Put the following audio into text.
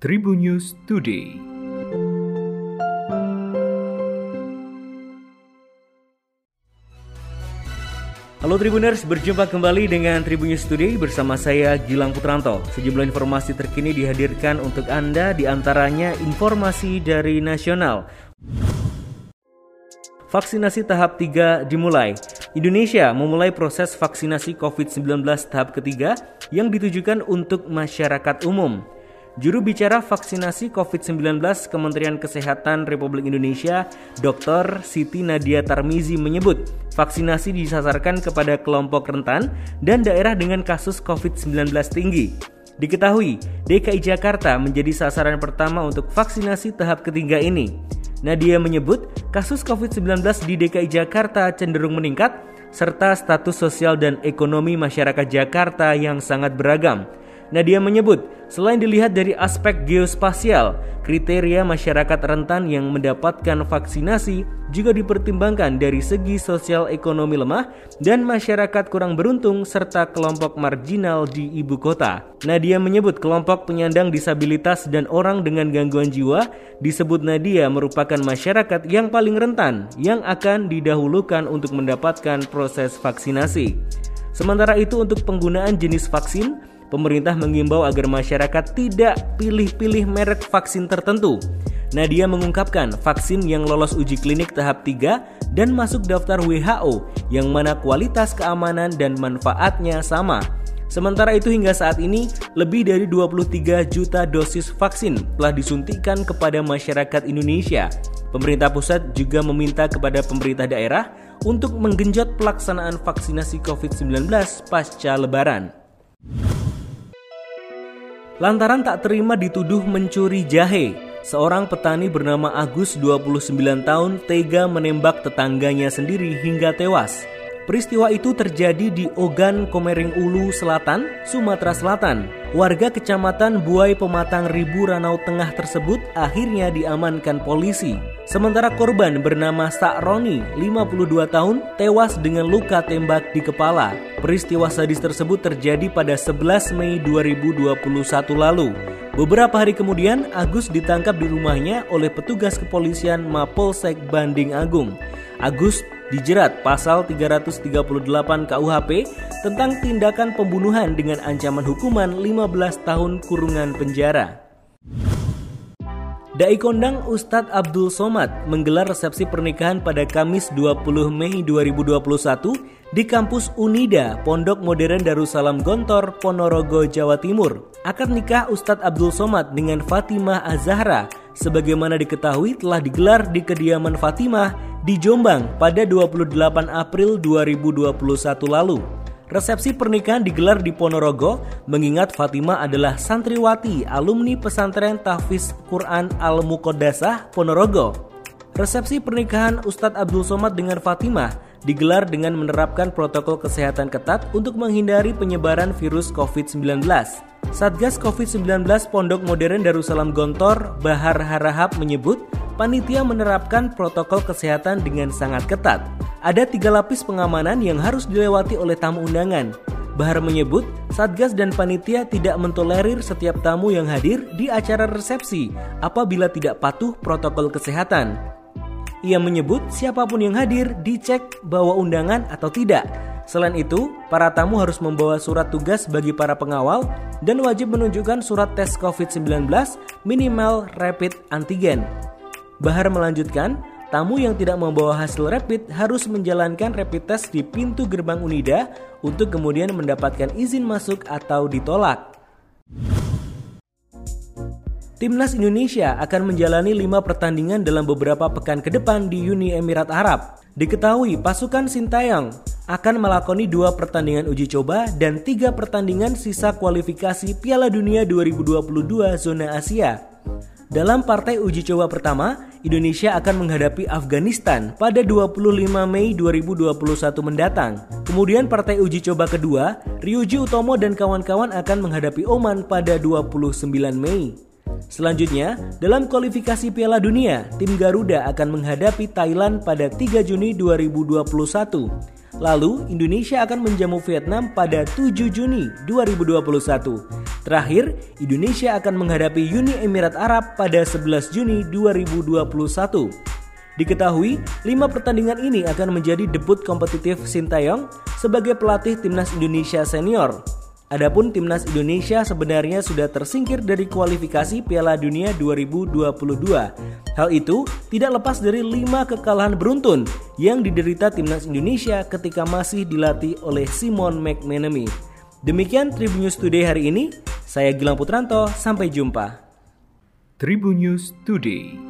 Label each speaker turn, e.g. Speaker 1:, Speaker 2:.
Speaker 1: Tribun News Today.
Speaker 2: Halo Tribuners, berjumpa kembali dengan Tribun News Today bersama saya Gilang Putranto. Sejumlah informasi terkini dihadirkan untuk Anda di antaranya informasi dari nasional. Vaksinasi tahap 3 dimulai. Indonesia memulai proses vaksinasi COVID-19 tahap ketiga yang ditujukan untuk masyarakat umum. Juru bicara vaksinasi COVID-19 Kementerian Kesehatan Republik Indonesia, Dr. Siti Nadia Tarmizi menyebut, vaksinasi disasarkan kepada kelompok rentan dan daerah dengan kasus COVID-19 tinggi. Diketahui, DKI Jakarta menjadi sasaran pertama untuk vaksinasi tahap ketiga ini. Nadia menyebut, kasus COVID-19 di DKI Jakarta cenderung meningkat serta status sosial dan ekonomi masyarakat Jakarta yang sangat beragam. Nadia menyebut, selain dilihat dari aspek geospasial, kriteria masyarakat rentan yang mendapatkan vaksinasi juga dipertimbangkan dari segi sosial ekonomi lemah dan masyarakat kurang beruntung serta kelompok marginal di ibu kota. Nadia menyebut kelompok penyandang disabilitas dan orang dengan gangguan jiwa disebut Nadia merupakan masyarakat yang paling rentan yang akan didahulukan untuk mendapatkan proses vaksinasi. Sementara itu untuk penggunaan jenis vaksin, pemerintah mengimbau agar masyarakat tidak pilih-pilih merek vaksin tertentu. Nadia mengungkapkan vaksin yang lolos uji klinik tahap 3 dan masuk daftar WHO yang mana kualitas keamanan dan manfaatnya sama. Sementara itu hingga saat ini lebih dari 23 juta dosis vaksin telah disuntikan kepada masyarakat Indonesia. Pemerintah pusat juga meminta kepada pemerintah daerah untuk menggenjot pelaksanaan vaksinasi COVID-19 pasca lebaran lantaran tak terima dituduh mencuri jahe. Seorang petani bernama Agus 29 tahun tega menembak tetangganya sendiri hingga tewas. Peristiwa itu terjadi di Ogan Komering Ulu Selatan, Sumatera Selatan. Warga kecamatan Buai Pematang Ribu Ranau Tengah tersebut akhirnya diamankan polisi. Sementara korban bernama Sakroni, 52 tahun, tewas dengan luka tembak di kepala. Peristiwa sadis tersebut terjadi pada 11 Mei 2021 lalu. Beberapa hari kemudian, Agus ditangkap di rumahnya oleh petugas kepolisian Mapolsek Banding Agung. Agus dijerat pasal 338 KUHP tentang tindakan pembunuhan dengan ancaman hukuman 15 tahun kurungan penjara. Dai Kondang Ustadz Abdul Somad menggelar resepsi pernikahan pada Kamis 20 Mei 2021 di kampus Unida, Pondok Modern Darussalam Gontor, Ponorogo, Jawa Timur. Akad nikah Ustadz Abdul Somad dengan Fatimah Azahra sebagaimana diketahui telah digelar di kediaman Fatimah di Jombang pada 28 April 2021 lalu. Resepsi pernikahan digelar di Ponorogo mengingat Fatimah adalah santriwati alumni pesantren Tahfiz Quran Al Mukodasah Ponorogo. Resepsi pernikahan Ustadz Abdul Somad dengan Fatimah digelar dengan menerapkan protokol kesehatan ketat untuk menghindari penyebaran virus COVID-19. Satgas COVID-19 Pondok Modern Darussalam Gontor, Bahar Harahap menyebut panitia menerapkan protokol kesehatan dengan sangat ketat. Ada tiga lapis pengamanan yang harus dilewati oleh tamu undangan. Bahar menyebut, Satgas dan panitia tidak mentolerir setiap tamu yang hadir di acara resepsi apabila tidak patuh protokol kesehatan. Ia menyebut siapa pun yang hadir dicek bawa undangan atau tidak. Selain itu, para tamu harus membawa surat tugas bagi para pengawal dan wajib menunjukkan surat tes COVID-19 minimal rapid antigen. Bahar melanjutkan, tamu yang tidak membawa hasil rapid harus menjalankan rapid test di pintu gerbang Unida untuk kemudian mendapatkan izin masuk atau ditolak. Timnas Indonesia akan menjalani lima pertandingan dalam beberapa pekan ke depan di Uni Emirat Arab. Diketahui pasukan Sintayong akan melakoni dua pertandingan uji coba dan tiga pertandingan sisa kualifikasi Piala Dunia 2022 zona Asia. Dalam partai uji coba pertama, Indonesia akan menghadapi Afghanistan pada 25 Mei 2021 mendatang. Kemudian partai uji coba kedua, Ryuji Utomo dan kawan-kawan akan menghadapi Oman pada 29 Mei. Selanjutnya, dalam kualifikasi Piala Dunia, tim Garuda akan menghadapi Thailand pada 3 Juni 2021. Lalu, Indonesia akan menjamu Vietnam pada 7 Juni 2021. Terakhir, Indonesia akan menghadapi Uni Emirat Arab pada 11 Juni 2021. Diketahui, lima pertandingan ini akan menjadi debut kompetitif Sintayong sebagai pelatih timnas Indonesia senior. Adapun timnas Indonesia sebenarnya sudah tersingkir dari kualifikasi Piala Dunia 2022. Hal itu tidak lepas dari lima kekalahan beruntun yang diderita timnas Indonesia ketika masih dilatih oleh Simon McManamy. Demikian Tribun News Today hari ini. Saya Gilang Putranto, sampai jumpa.
Speaker 1: Tribun News Today.